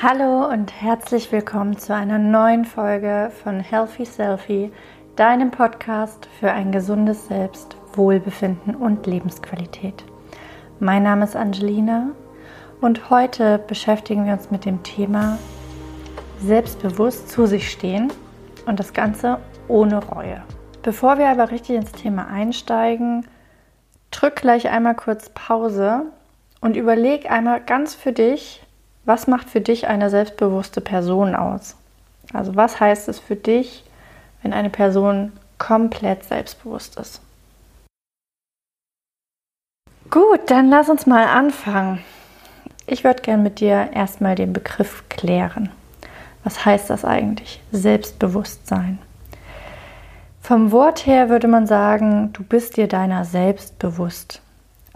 Hallo und herzlich willkommen zu einer neuen Folge von Healthy Selfie, deinem Podcast für ein gesundes Selbst, Wohlbefinden und Lebensqualität. Mein Name ist Angelina und heute beschäftigen wir uns mit dem Thema selbstbewusst zu sich stehen und das Ganze ohne Reue. Bevor wir aber richtig ins Thema einsteigen, drück gleich einmal kurz Pause und überleg einmal ganz für dich, was macht für dich eine selbstbewusste Person aus? Also was heißt es für dich, wenn eine Person komplett selbstbewusst ist? Gut, dann lass uns mal anfangen. Ich würde gerne mit dir erstmal den Begriff klären. Was heißt das eigentlich? Selbstbewusstsein. Vom Wort her würde man sagen, du bist dir deiner selbst bewusst.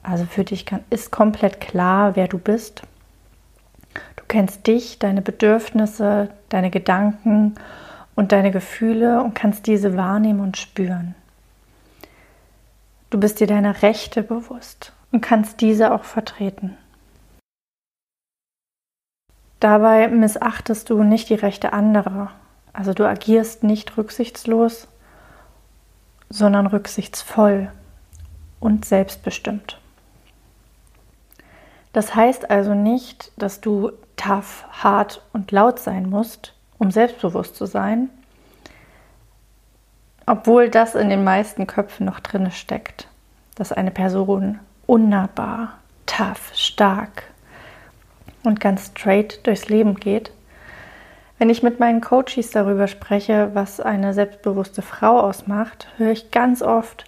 Also für dich ist komplett klar, wer du bist kennst dich, deine Bedürfnisse, deine Gedanken und deine Gefühle und kannst diese wahrnehmen und spüren. Du bist dir deiner Rechte bewusst und kannst diese auch vertreten. Dabei missachtest du nicht die Rechte anderer. Also du agierst nicht rücksichtslos, sondern rücksichtsvoll und selbstbestimmt. Das heißt also nicht, dass du tough, hart und laut sein musst, um selbstbewusst zu sein, obwohl das in den meisten Köpfen noch drin steckt, dass eine Person unnahbar, tough, stark und ganz straight durchs Leben geht. Wenn ich mit meinen Coaches darüber spreche, was eine selbstbewusste Frau ausmacht, höre ich ganz oft,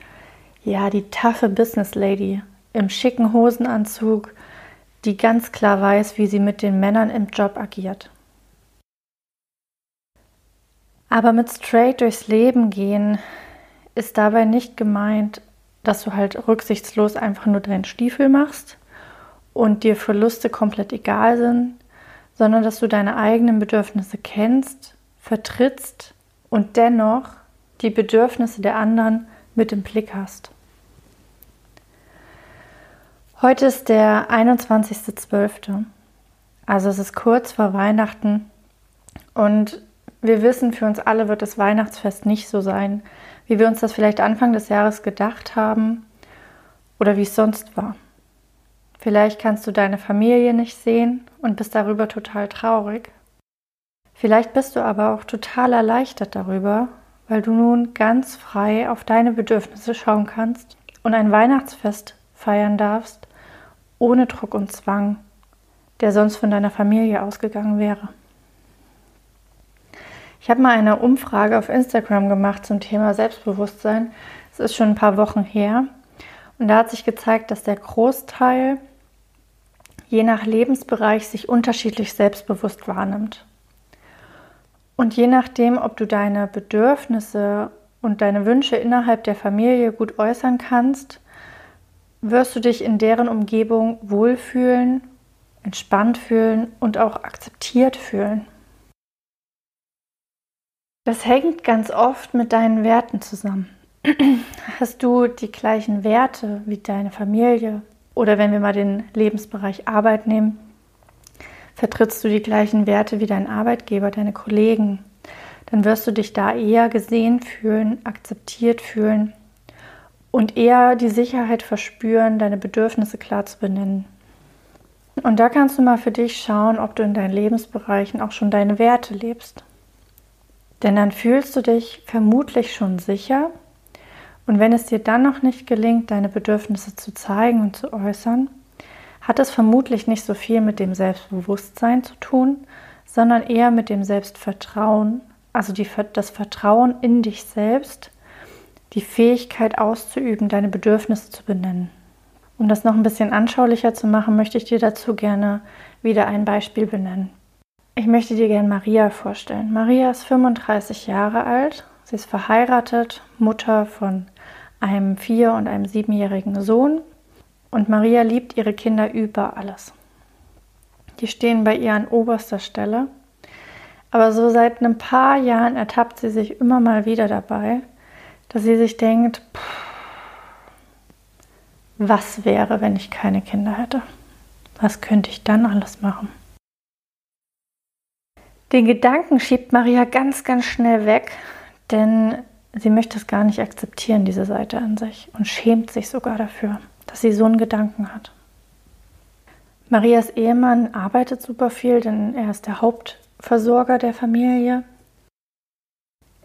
ja, die taffe Business Lady im schicken Hosenanzug, die ganz klar weiß, wie sie mit den Männern im Job agiert. Aber mit straight durchs Leben gehen ist dabei nicht gemeint, dass du halt rücksichtslos einfach nur deinen Stiefel machst und dir Verluste komplett egal sind, sondern dass du deine eigenen Bedürfnisse kennst, vertrittst und dennoch die Bedürfnisse der anderen mit im Blick hast. Heute ist der 21.12. Also es ist kurz vor Weihnachten und wir wissen, für uns alle wird das Weihnachtsfest nicht so sein, wie wir uns das vielleicht Anfang des Jahres gedacht haben oder wie es sonst war. Vielleicht kannst du deine Familie nicht sehen und bist darüber total traurig. Vielleicht bist du aber auch total erleichtert darüber, weil du nun ganz frei auf deine Bedürfnisse schauen kannst und ein Weihnachtsfest feiern darfst, ohne Druck und Zwang, der sonst von deiner Familie ausgegangen wäre. Ich habe mal eine Umfrage auf Instagram gemacht zum Thema Selbstbewusstsein. Es ist schon ein paar Wochen her. Und da hat sich gezeigt, dass der Großteil je nach Lebensbereich sich unterschiedlich selbstbewusst wahrnimmt. Und je nachdem, ob du deine Bedürfnisse und deine Wünsche innerhalb der Familie gut äußern kannst, wirst du dich in deren Umgebung wohlfühlen, entspannt fühlen und auch akzeptiert fühlen. Das hängt ganz oft mit deinen Werten zusammen. Hast du die gleichen Werte wie deine Familie oder wenn wir mal den Lebensbereich Arbeit nehmen, vertrittst du die gleichen Werte wie dein Arbeitgeber, deine Kollegen, dann wirst du dich da eher gesehen fühlen, akzeptiert fühlen und eher die Sicherheit verspüren, deine Bedürfnisse klar zu benennen. Und da kannst du mal für dich schauen, ob du in deinen Lebensbereichen auch schon deine Werte lebst. Denn dann fühlst du dich vermutlich schon sicher. Und wenn es dir dann noch nicht gelingt, deine Bedürfnisse zu zeigen und zu äußern, hat es vermutlich nicht so viel mit dem Selbstbewusstsein zu tun, sondern eher mit dem Selbstvertrauen, also die, das Vertrauen in dich selbst die Fähigkeit auszuüben, deine Bedürfnisse zu benennen. Um das noch ein bisschen anschaulicher zu machen, möchte ich dir dazu gerne wieder ein Beispiel benennen. Ich möchte dir gerne Maria vorstellen. Maria ist 35 Jahre alt. Sie ist verheiratet, Mutter von einem vier- und einem siebenjährigen Sohn. Und Maria liebt ihre Kinder über alles. Die stehen bei ihr an oberster Stelle. Aber so seit ein paar Jahren ertappt sie sich immer mal wieder dabei, dass sie sich denkt, was wäre, wenn ich keine Kinder hätte? Was könnte ich dann alles machen? Den Gedanken schiebt Maria ganz, ganz schnell weg, denn sie möchte es gar nicht akzeptieren, diese Seite an sich, und schämt sich sogar dafür, dass sie so einen Gedanken hat. Marias Ehemann arbeitet super viel, denn er ist der Hauptversorger der Familie.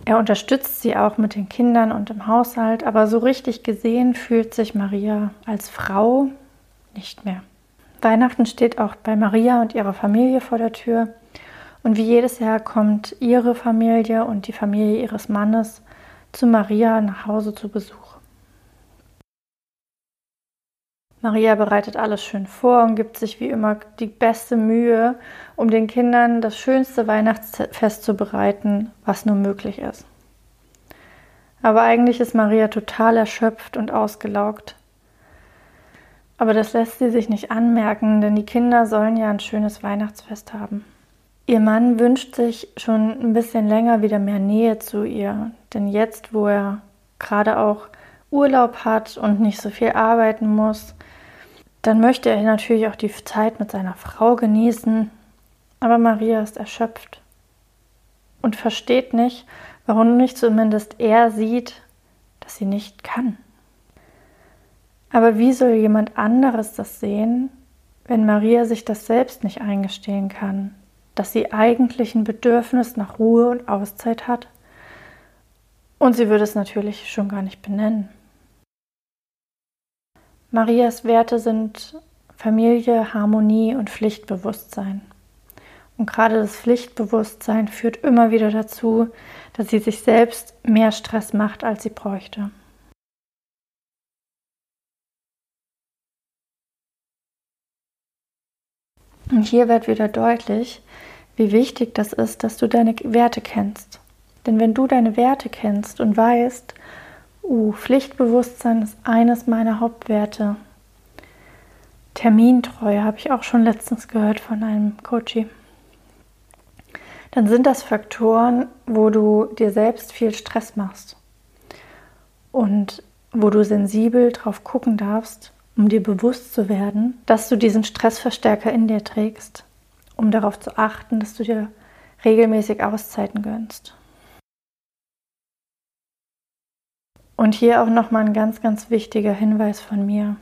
Er unterstützt sie auch mit den Kindern und im Haushalt, aber so richtig gesehen fühlt sich Maria als Frau nicht mehr. Weihnachten steht auch bei Maria und ihrer Familie vor der Tür. Und wie jedes Jahr kommt ihre Familie und die Familie ihres Mannes zu Maria nach Hause zu Besuch. Maria bereitet alles schön vor und gibt sich wie immer die beste Mühe, um den Kindern das schönste Weihnachtsfest zu bereiten, was nur möglich ist. Aber eigentlich ist Maria total erschöpft und ausgelaugt. Aber das lässt sie sich nicht anmerken, denn die Kinder sollen ja ein schönes Weihnachtsfest haben. Ihr Mann wünscht sich schon ein bisschen länger wieder mehr Nähe zu ihr, denn jetzt, wo er gerade auch Urlaub hat und nicht so viel arbeiten muss, dann möchte er natürlich auch die Zeit mit seiner Frau genießen. Aber Maria ist erschöpft und versteht nicht, warum nicht zumindest er sieht, dass sie nicht kann. Aber wie soll jemand anderes das sehen, wenn Maria sich das selbst nicht eingestehen kann, dass sie eigentlich ein Bedürfnis nach Ruhe und Auszeit hat? Und sie würde es natürlich schon gar nicht benennen. Marias Werte sind Familie, Harmonie und Pflichtbewusstsein. Und gerade das Pflichtbewusstsein führt immer wieder dazu, dass sie sich selbst mehr Stress macht, als sie bräuchte. Und hier wird wieder deutlich, wie wichtig das ist, dass du deine Werte kennst. Denn wenn du deine Werte kennst und weißt, Uh, Pflichtbewusstsein ist eines meiner Hauptwerte. Termintreue habe ich auch schon letztens gehört von einem Coachie. Dann sind das Faktoren, wo du dir selbst viel Stress machst und wo du sensibel drauf gucken darfst, um dir bewusst zu werden, dass du diesen Stressverstärker in dir trägst, um darauf zu achten, dass du dir regelmäßig Auszeiten gönnst. Und hier auch nochmal ein ganz, ganz wichtiger Hinweis von mir.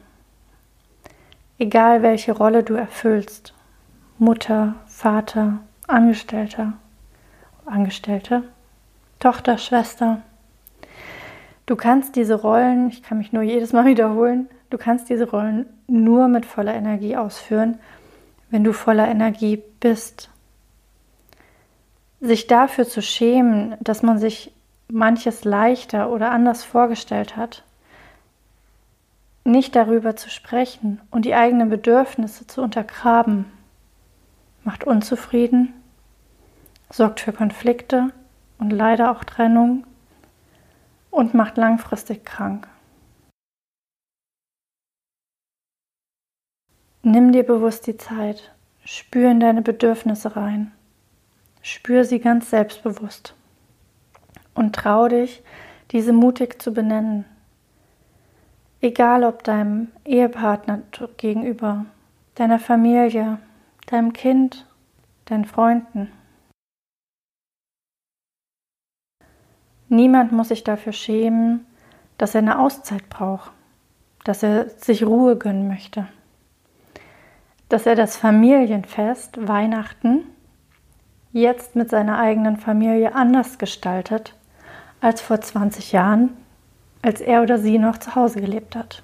Egal welche Rolle du erfüllst, Mutter, Vater, Angestellter, Angestellte, Tochter, Schwester, du kannst diese Rollen, ich kann mich nur jedes Mal wiederholen, du kannst diese Rollen nur mit voller Energie ausführen, wenn du voller Energie bist. Sich dafür zu schämen, dass man sich manches leichter oder anders vorgestellt hat, nicht darüber zu sprechen und die eigenen Bedürfnisse zu untergraben, macht unzufrieden, sorgt für Konflikte und leider auch Trennung und macht langfristig krank. Nimm dir bewusst die Zeit, spür in deine Bedürfnisse rein, spür sie ganz selbstbewusst und trau dich, diese mutig zu benennen. Egal ob deinem Ehepartner gegenüber, deiner Familie, deinem Kind, deinen Freunden. Niemand muss sich dafür schämen, dass er eine Auszeit braucht, dass er sich Ruhe gönnen möchte, dass er das Familienfest Weihnachten jetzt mit seiner eigenen Familie anders gestaltet als vor 20 Jahren, als er oder sie noch zu Hause gelebt hat.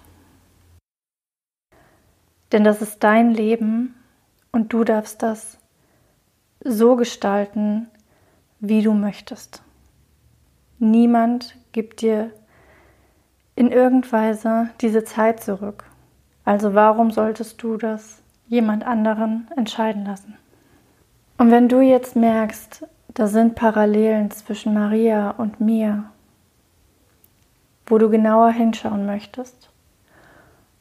Denn das ist dein Leben und du darfst das so gestalten, wie du möchtest. Niemand gibt dir in irgendeiner Weise diese Zeit zurück. Also warum solltest du das jemand anderen entscheiden lassen? Und wenn du jetzt merkst, da sind Parallelen zwischen Maria und mir, wo du genauer hinschauen möchtest.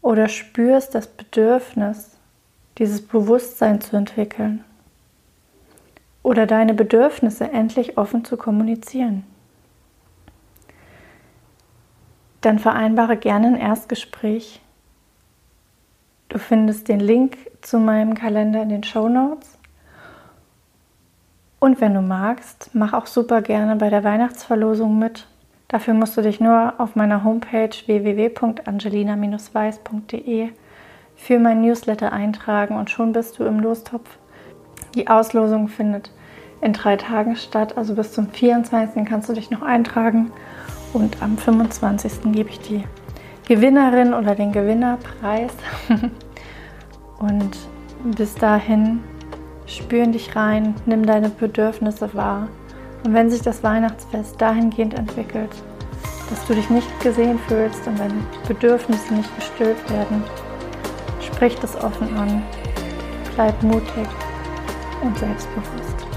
Oder spürst das Bedürfnis, dieses Bewusstsein zu entwickeln. Oder deine Bedürfnisse endlich offen zu kommunizieren. Dann vereinbare gerne ein Erstgespräch. Du findest den Link zu meinem Kalender in den Show Notes Und wenn du magst, mach auch super gerne bei der Weihnachtsverlosung mit. Dafür musst du dich nur auf meiner Homepage www.angelina-weiß.de für mein Newsletter eintragen und schon bist du im Lostopf. Die Auslosung findet in drei Tagen statt, also bis zum 24. kannst du dich noch eintragen und am 25. gebe ich die Gewinnerin oder den Gewinnerpreis. und bis dahin spüren dich rein, nimm deine Bedürfnisse wahr. Und wenn sich das Weihnachtsfest dahingehend entwickelt, dass du dich nicht gesehen fühlst und deine Bedürfnisse nicht gestillt werden, sprich das offen an, bleib mutig und selbstbewusst.